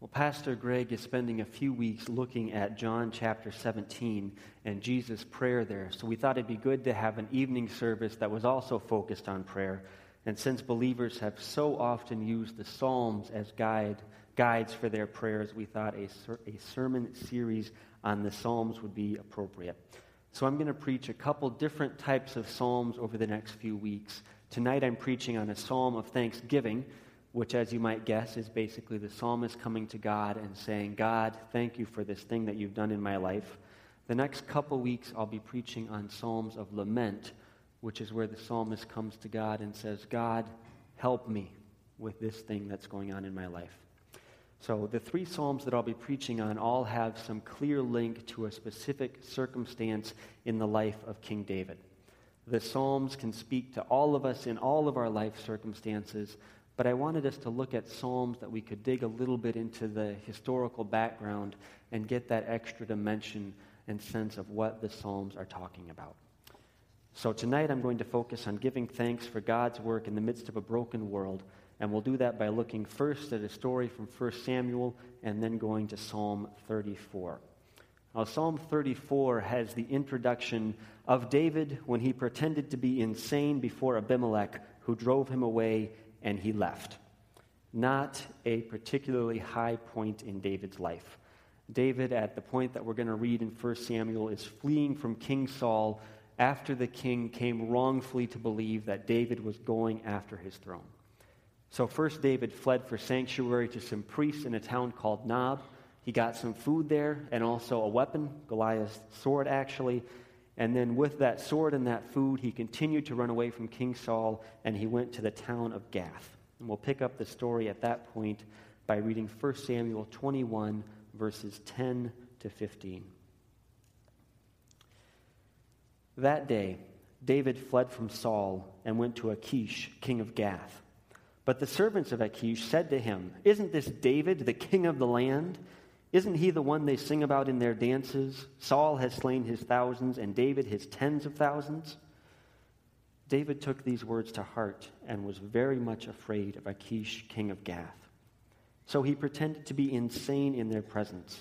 Well, Pastor Greg is spending a few weeks looking at John chapter 17 and Jesus' prayer there. So we thought it'd be good to have an evening service that was also focused on prayer. And since believers have so often used the Psalms as guide, guides for their prayers, we thought a, a sermon series on the Psalms would be appropriate. So I'm going to preach a couple different types of Psalms over the next few weeks. Tonight I'm preaching on a Psalm of Thanksgiving which, as you might guess, is basically the psalmist coming to God and saying, God, thank you for this thing that you've done in my life. The next couple weeks, I'll be preaching on Psalms of Lament, which is where the psalmist comes to God and says, God, help me with this thing that's going on in my life. So, the three Psalms that I'll be preaching on all have some clear link to a specific circumstance in the life of King David. The Psalms can speak to all of us in all of our life circumstances, but I wanted us to look at Psalms that we could dig a little bit into the historical background and get that extra dimension and sense of what the Psalms are talking about. So tonight I'm going to focus on giving thanks for God's work in the midst of a broken world. And we'll do that by looking first at a story from 1 Samuel and then going to Psalm 34. Now, Psalm 34 has the introduction of David when he pretended to be insane before Abimelech, who drove him away and he left. Not a particularly high point in David's life. David, at the point that we're going to read in 1 Samuel, is fleeing from King Saul after the king came wrongfully to believe that David was going after his throne. So, first, David fled for sanctuary to some priests in a town called Nob. He got some food there and also a weapon, Goliath's sword, actually, and then, with that sword and that food, he continued to run away from King Saul and he went to the town of Gath. And we'll pick up the story at that point by reading 1 Samuel 21, verses 10 to 15. That day, David fled from Saul and went to Achish, king of Gath. But the servants of Achish said to him, Isn't this David, the king of the land? Isn't he the one they sing about in their dances? Saul has slain his thousands and David his tens of thousands. David took these words to heart and was very much afraid of Achish, king of Gath. So he pretended to be insane in their presence.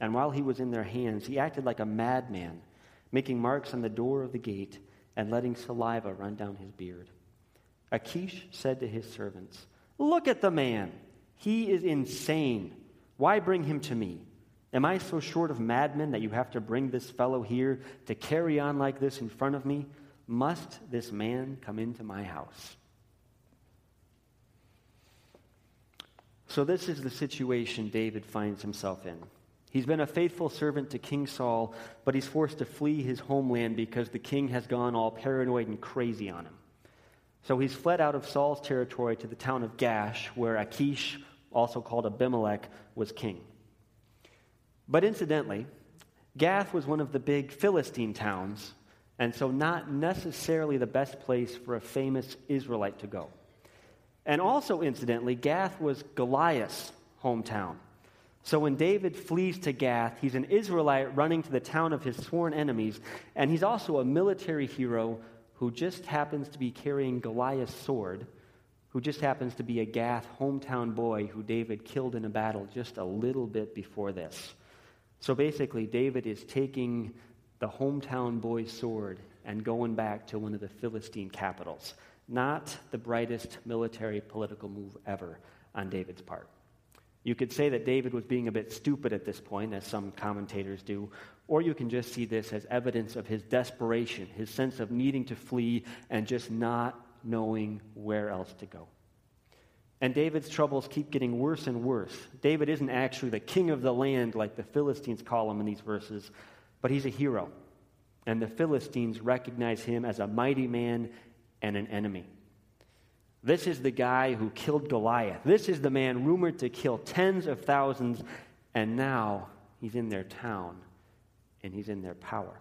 And while he was in their hands, he acted like a madman, making marks on the door of the gate and letting saliva run down his beard. Achish said to his servants, Look at the man. He is insane. Why bring him to me? Am I so short of madmen that you have to bring this fellow here to carry on like this in front of me? Must this man come into my house? So, this is the situation David finds himself in. He's been a faithful servant to King Saul, but he's forced to flee his homeland because the king has gone all paranoid and crazy on him. So he's fled out of Saul's territory to the town of Gath, where Achish, also called Abimelech, was king. But incidentally, Gath was one of the big Philistine towns, and so not necessarily the best place for a famous Israelite to go. And also, incidentally, Gath was Goliath's hometown. So when David flees to Gath, he's an Israelite running to the town of his sworn enemies, and he's also a military hero who just happens to be carrying Goliath's sword who just happens to be a Gath hometown boy who David killed in a battle just a little bit before this. So basically, David is taking the hometown boy's sword and going back to one of the Philistine capitals. Not the brightest military political move ever on David's part. You could say that David was being a bit stupid at this point, as some commentators do, or you can just see this as evidence of his desperation, his sense of needing to flee and just not knowing where else to go. And David's troubles keep getting worse and worse. David isn't actually the king of the land like the Philistines call him in these verses, but he's a hero. And the Philistines recognize him as a mighty man and an enemy. This is the guy who killed Goliath. This is the man rumored to kill tens of thousands, and now he's in their town and he's in their power.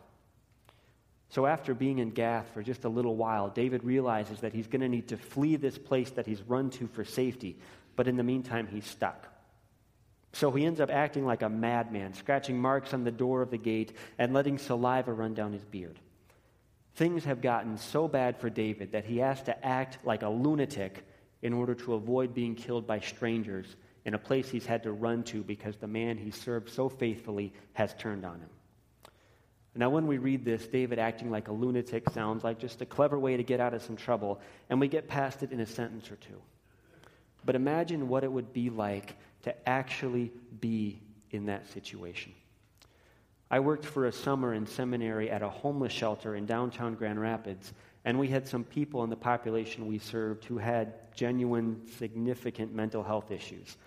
So, after being in Gath for just a little while, David realizes that he's going to need to flee this place that he's run to for safety. But in the meantime, he's stuck. So he ends up acting like a madman, scratching marks on the door of the gate and letting saliva run down his beard. Things have gotten so bad for David that he has to act like a lunatic in order to avoid being killed by strangers in a place he's had to run to because the man he served so faithfully has turned on him. Now, when we read this, David acting like a lunatic sounds like just a clever way to get out of some trouble, and we get past it in a sentence or two. But imagine what it would be like to actually be in that situation. I worked for a summer in seminary at a homeless shelter in downtown Grand Rapids, and we had some people in the population we served who had genuine, significant mental health issues.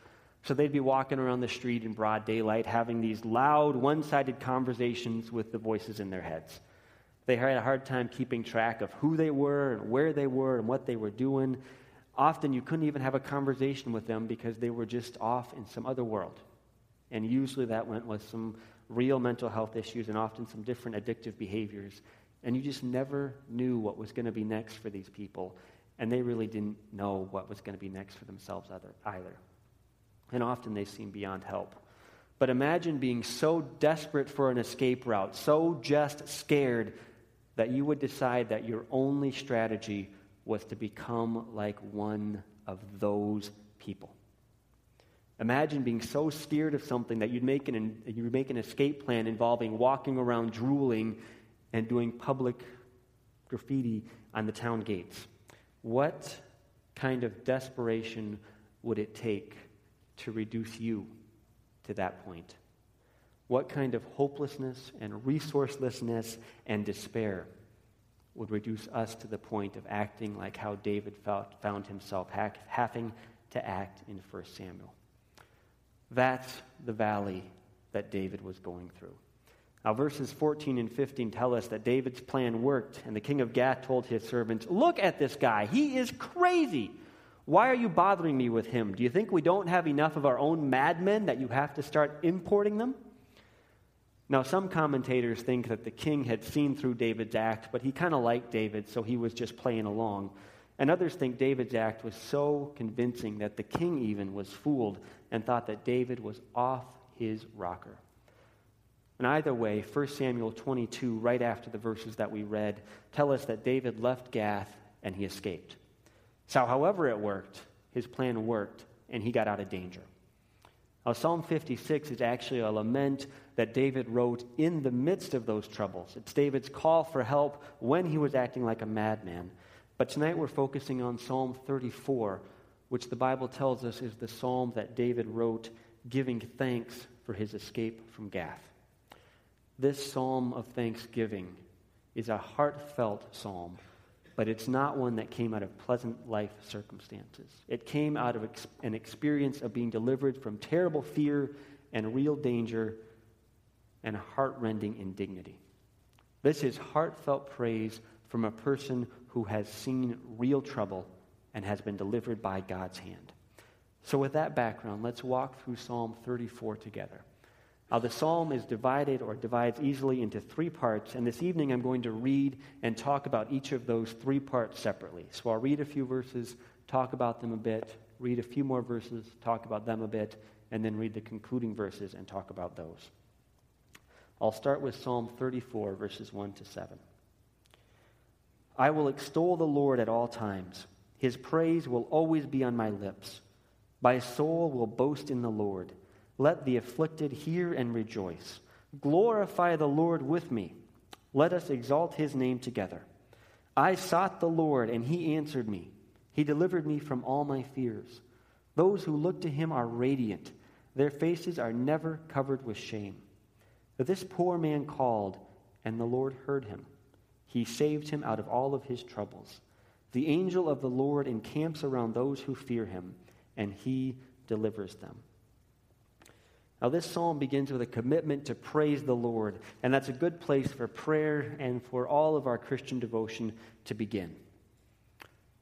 So they'd be walking around the street in broad daylight having these loud, one sided conversations with the voices in their heads. They had a hard time keeping track of who they were and where they were and what they were doing. Often you couldn't even have a conversation with them because they were just off in some other world. And usually that went with some real mental health issues and often some different addictive behaviors. And you just never knew what was going to be next for these people. And they really didn't know what was going to be next for themselves either and often they seem beyond help. But imagine being so desperate for an escape route, so just scared that you would decide that your only strategy was to become like one of those people. Imagine being so scared of something that you'd make an, you'd make an escape plan involving walking around drooling and doing public graffiti on the town gates. What kind of desperation would it take to reduce you to that point? What kind of hopelessness and resourcelessness and despair would reduce us to the point of acting like how David found himself having to act in 1 Samuel? That's the valley that David was going through. Now, verses 14 and 15 tell us that David's plan worked, and the king of Gath told his servants, Look at this guy. He is crazy. Why are you bothering me with him? Do you think we don't have enough of our own madmen that you have to start importing them? Now, some commentators think that the king had seen through David's act, but he kind of liked David, so he was just playing along. And others think David's act was so convincing that the king even was fooled and thought that David was off his rocker. And either way, 1 Samuel 22, right after the verses that we read, tell us that David left Gath and he escaped. So, however it worked, his plan worked, and he got out of danger. Now, Psalm 56 is actually a lament that David wrote in the midst of those troubles. It's David's call for help when he was acting like a madman. But tonight we're focusing on Psalm 34, which the Bible tells us is the psalm that David wrote giving thanks for his escape from Gath. This psalm of thanksgiving is a heartfelt psalm but it's not one that came out of pleasant life circumstances. It came out of ex- an experience of being delivered from terrible fear and real danger and heartrending indignity. This is heartfelt praise from a person who has seen real trouble and has been delivered by God's hand. So, with that background, let's walk through Psalm 34 together. Uh, the psalm is divided or divides easily into three parts, and this evening I'm going to read and talk about each of those three parts separately. So I'll read a few verses, talk about them a bit, read a few more verses, talk about them a bit, and then read the concluding verses and talk about those. I'll start with Psalm 34, verses 1 to 7. I will extol the Lord at all times. His praise will always be on my lips. My soul will boast in the Lord. Let the afflicted hear and rejoice. Glorify the Lord with me. Let us exalt his name together. I sought the Lord, and he answered me. He delivered me from all my fears. Those who look to him are radiant, their faces are never covered with shame. But this poor man called, and the Lord heard him. He saved him out of all of his troubles. The angel of the Lord encamps around those who fear him, and he delivers them. Now, this psalm begins with a commitment to praise the Lord, and that's a good place for prayer and for all of our Christian devotion to begin.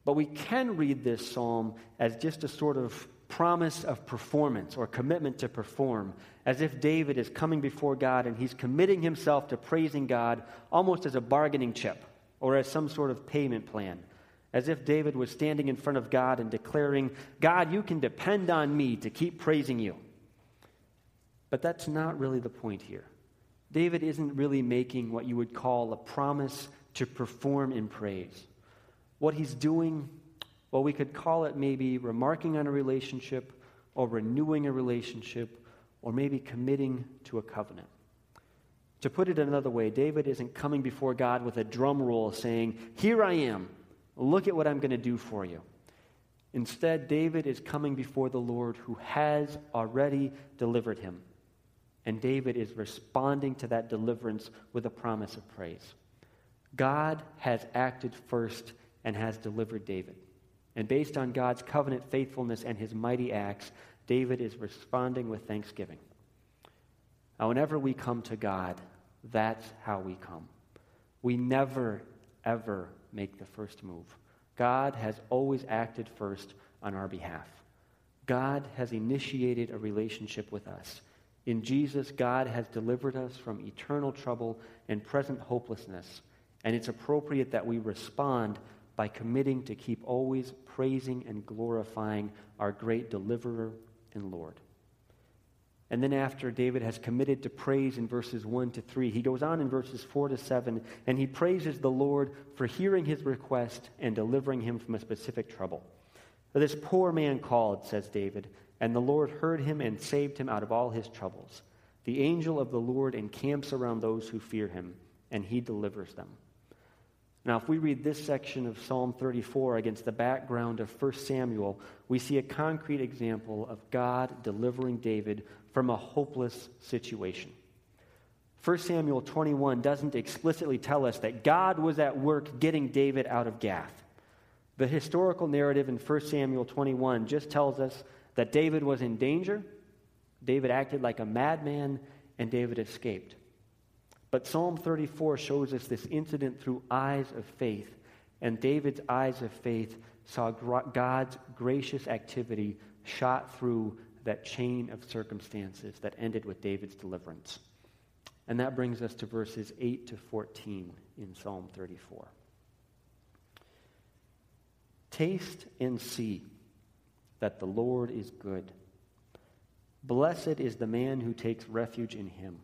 But we can read this psalm as just a sort of promise of performance or commitment to perform, as if David is coming before God and he's committing himself to praising God almost as a bargaining chip or as some sort of payment plan. As if David was standing in front of God and declaring, God, you can depend on me to keep praising you. But that's not really the point here. David isn't really making what you would call a promise to perform in praise. What he's doing, well, we could call it maybe remarking on a relationship or renewing a relationship or maybe committing to a covenant. To put it another way, David isn't coming before God with a drum roll saying, Here I am, look at what I'm going to do for you. Instead, David is coming before the Lord who has already delivered him. And David is responding to that deliverance with a promise of praise. God has acted first and has delivered David. And based on God's covenant faithfulness and his mighty acts, David is responding with thanksgiving. Now, whenever we come to God, that's how we come. We never, ever make the first move. God has always acted first on our behalf. God has initiated a relationship with us. In Jesus, God has delivered us from eternal trouble and present hopelessness. And it's appropriate that we respond by committing to keep always praising and glorifying our great deliverer and Lord. And then, after David has committed to praise in verses 1 to 3, he goes on in verses 4 to 7, and he praises the Lord for hearing his request and delivering him from a specific trouble. This poor man called, says David, and the Lord heard him and saved him out of all his troubles. The angel of the Lord encamps around those who fear him, and he delivers them. Now, if we read this section of Psalm 34 against the background of 1 Samuel, we see a concrete example of God delivering David from a hopeless situation. 1 Samuel 21 doesn't explicitly tell us that God was at work getting David out of Gath. The historical narrative in 1 Samuel 21 just tells us that David was in danger, David acted like a madman, and David escaped. But Psalm 34 shows us this incident through eyes of faith. And David's eyes of faith saw God's gracious activity shot through that chain of circumstances that ended with David's deliverance. And that brings us to verses 8 to 14 in Psalm 34. Taste and see that the Lord is good. Blessed is the man who takes refuge in him.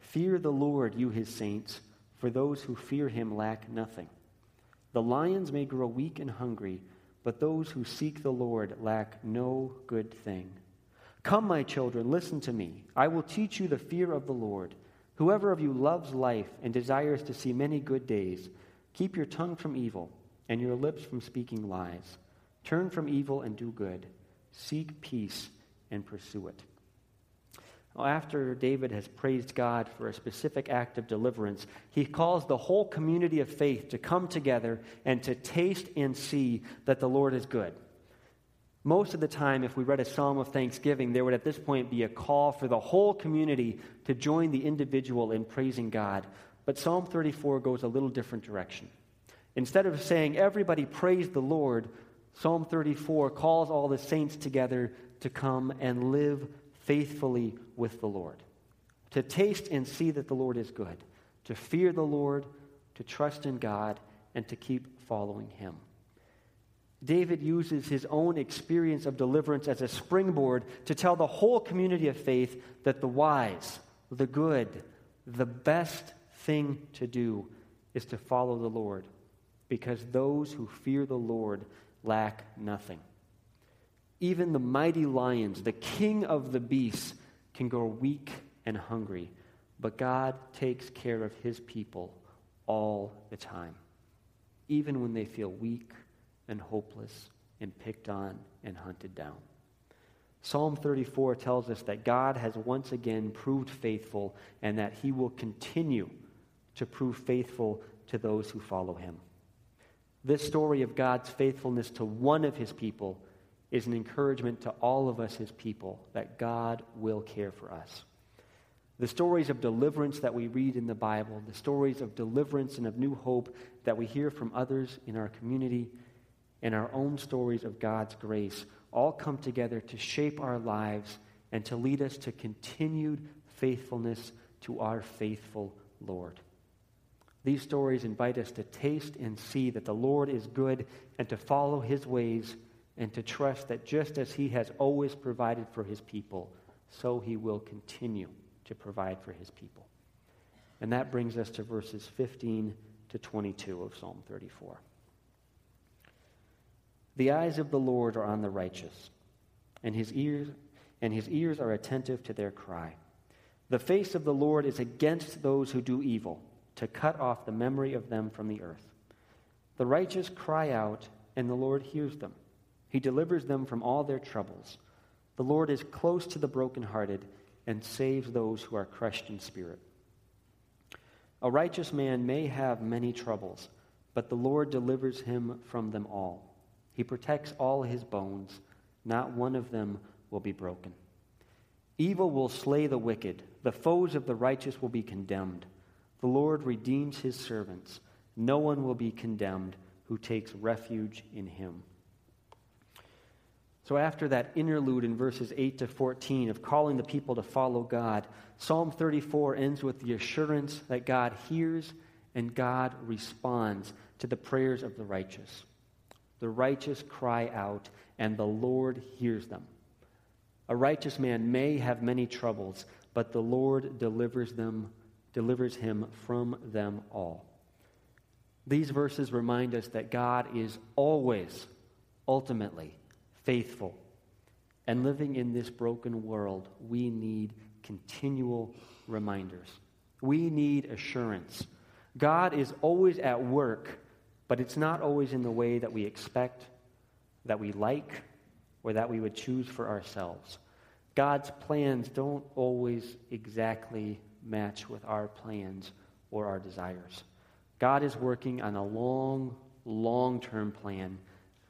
Fear the Lord, you his saints, for those who fear him lack nothing. The lions may grow weak and hungry, but those who seek the Lord lack no good thing. Come, my children, listen to me. I will teach you the fear of the Lord. Whoever of you loves life and desires to see many good days, keep your tongue from evil and your lips from speaking lies. Turn from evil and do good. Seek peace and pursue it. After David has praised God for a specific act of deliverance, he calls the whole community of faith to come together and to taste and see that the Lord is good. Most of the time, if we read a psalm of thanksgiving, there would at this point be a call for the whole community to join the individual in praising God. But Psalm 34 goes a little different direction. Instead of saying, everybody praise the Lord, Psalm 34 calls all the saints together to come and live faithfully with the Lord, to taste and see that the Lord is good, to fear the Lord, to trust in God, and to keep following Him. David uses his own experience of deliverance as a springboard to tell the whole community of faith that the wise, the good, the best thing to do is to follow the Lord, because those who fear the Lord lack nothing. Even the mighty lions, the king of the beasts, can grow weak and hungry, but God takes care of his people all the time, even when they feel weak and hopeless and picked on and hunted down. Psalm 34 tells us that God has once again proved faithful and that he will continue to prove faithful to those who follow him. This story of God's faithfulness to one of his people is an encouragement to all of us, his people, that God will care for us. The stories of deliverance that we read in the Bible, the stories of deliverance and of new hope that we hear from others in our community, and our own stories of God's grace all come together to shape our lives and to lead us to continued faithfulness to our faithful Lord. These stories invite us to taste and see that the Lord is good and to follow his ways and to trust that just as He has always provided for His people, so He will continue to provide for His people. And that brings us to verses 15 to 22 of Psalm 34. The eyes of the Lord are on the righteous, and his ears and his ears are attentive to their cry. The face of the Lord is against those who do evil, to cut off the memory of them from the earth. The righteous cry out, and the Lord hears them. He delivers them from all their troubles. The Lord is close to the brokenhearted and saves those who are crushed in spirit. A righteous man may have many troubles, but the Lord delivers him from them all. He protects all his bones, not one of them will be broken. Evil will slay the wicked, the foes of the righteous will be condemned. The Lord redeems his servants. No one will be condemned who takes refuge in him. So, after that interlude in verses 8 to 14 of calling the people to follow God, Psalm 34 ends with the assurance that God hears and God responds to the prayers of the righteous. The righteous cry out, and the Lord hears them. A righteous man may have many troubles, but the Lord delivers them, delivers him from them all. These verses remind us that God is always, ultimately, faithful. And living in this broken world, we need continual reminders. We need assurance. God is always at work, but it's not always in the way that we expect, that we like, or that we would choose for ourselves. God's plans don't always exactly match with our plans or our desires. God is working on a long, long term plan,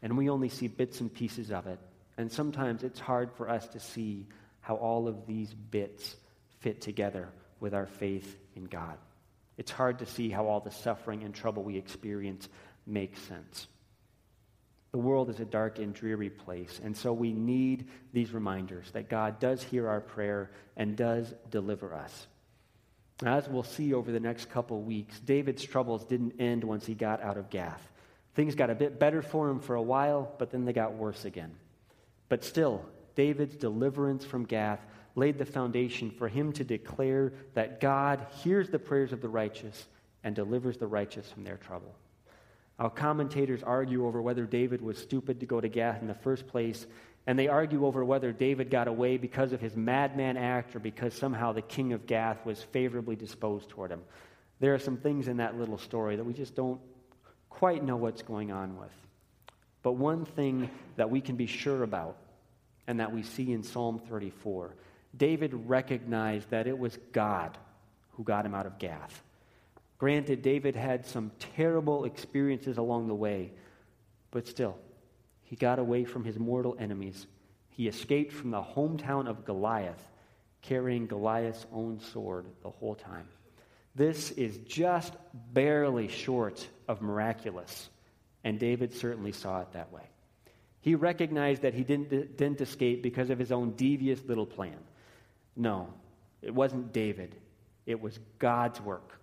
and we only see bits and pieces of it. And sometimes it's hard for us to see how all of these bits fit together with our faith in God. It's hard to see how all the suffering and trouble we experience makes sense. The world is a dark and dreary place, and so we need these reminders that God does hear our prayer and does deliver us. As we'll see over the next couple weeks, David's troubles didn't end once he got out of Gath. Things got a bit better for him for a while, but then they got worse again. But still, David's deliverance from Gath laid the foundation for him to declare that God hears the prayers of the righteous and delivers the righteous from their trouble. Our commentators argue over whether David was stupid to go to Gath in the first place, and they argue over whether David got away because of his madman act or because somehow the king of Gath was favorably disposed toward him. There are some things in that little story that we just don't quite know what's going on with. But one thing that we can be sure about, and that we see in Psalm 34, David recognized that it was God who got him out of Gath. Granted, David had some terrible experiences along the way, but still, he got away from his mortal enemies. He escaped from the hometown of Goliath, carrying Goliath's own sword the whole time. This is just barely short of miraculous, and David certainly saw it that way. He recognized that he didn't, didn't escape because of his own devious little plan. No, it wasn't David, it was God's work.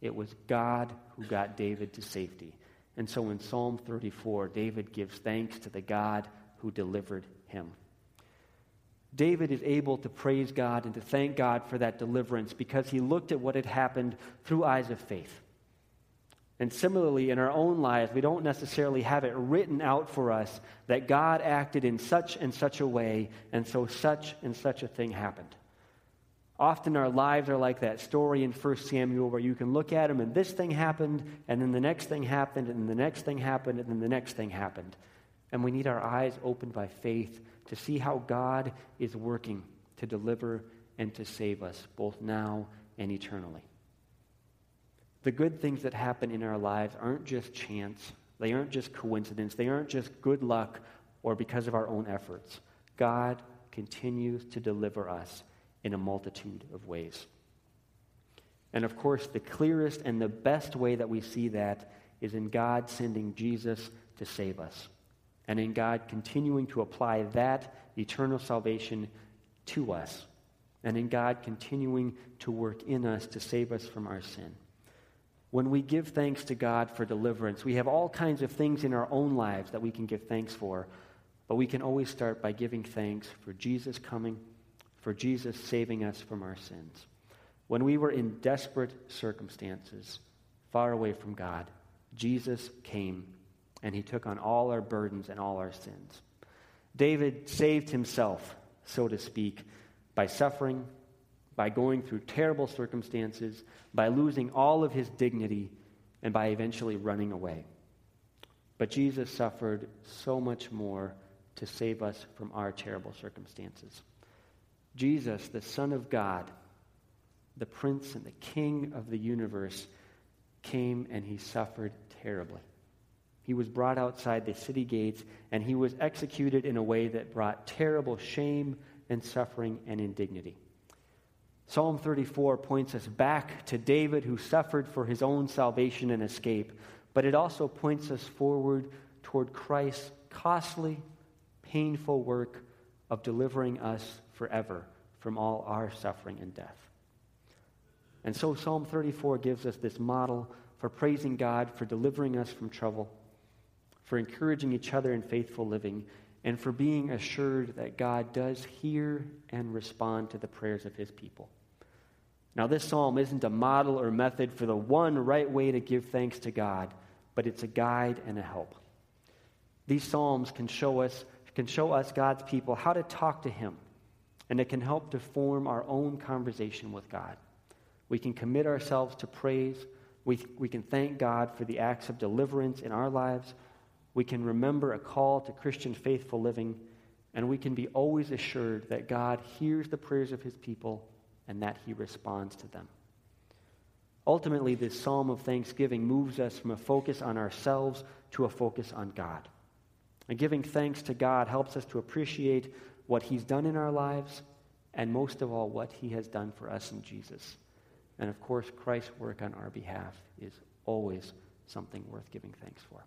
It was God who got David to safety. And so in Psalm 34, David gives thanks to the God who delivered him. David is able to praise God and to thank God for that deliverance because he looked at what had happened through eyes of faith. And similarly, in our own lives, we don't necessarily have it written out for us that God acted in such and such a way, and so such and such a thing happened. Often our lives are like that story in 1 Samuel where you can look at them and this thing happened, and then the next thing happened, and the next thing happened, and then the next thing happened. And we need our eyes opened by faith to see how God is working to deliver and to save us, both now and eternally. The good things that happen in our lives aren't just chance, they aren't just coincidence, they aren't just good luck or because of our own efforts. God continues to deliver us in a multitude of ways. And of course, the clearest and the best way that we see that is in God sending Jesus to save us, and in God continuing to apply that eternal salvation to us, and in God continuing to work in us to save us from our sin. When we give thanks to God for deliverance, we have all kinds of things in our own lives that we can give thanks for, but we can always start by giving thanks for Jesus coming for Jesus saving us from our sins. When we were in desperate circumstances, far away from God, Jesus came and he took on all our burdens and all our sins. David saved himself, so to speak, by suffering, by going through terrible circumstances, by losing all of his dignity, and by eventually running away. But Jesus suffered so much more to save us from our terrible circumstances. Jesus, the Son of God, the Prince and the King of the universe, came and he suffered terribly. He was brought outside the city gates and he was executed in a way that brought terrible shame and suffering and indignity. Psalm 34 points us back to David who suffered for his own salvation and escape, but it also points us forward toward Christ's costly, painful work of delivering us forever from all our suffering and death. And so Psalm 34 gives us this model for praising God for delivering us from trouble, for encouraging each other in faithful living, and for being assured that God does hear and respond to the prayers of his people. Now, this psalm isn't a model or method for the one right way to give thanks to God, but it's a guide and a help. These psalms can show us, can show us God's people how to talk to him, and it can help to form our own conversation with God. We can commit ourselves to praise. We, we can thank God for the acts of deliverance in our lives. We can remember a call to Christian faithful living. And we can be always assured that God hears the prayers of his people and that he responds to them. Ultimately, this psalm of thanksgiving moves us from a focus on ourselves to a focus on God. And giving thanks to God helps us to appreciate what he's done in our lives and most of all, what he has done for us in Jesus. And of course, Christ's work on our behalf is always something worth giving thanks for.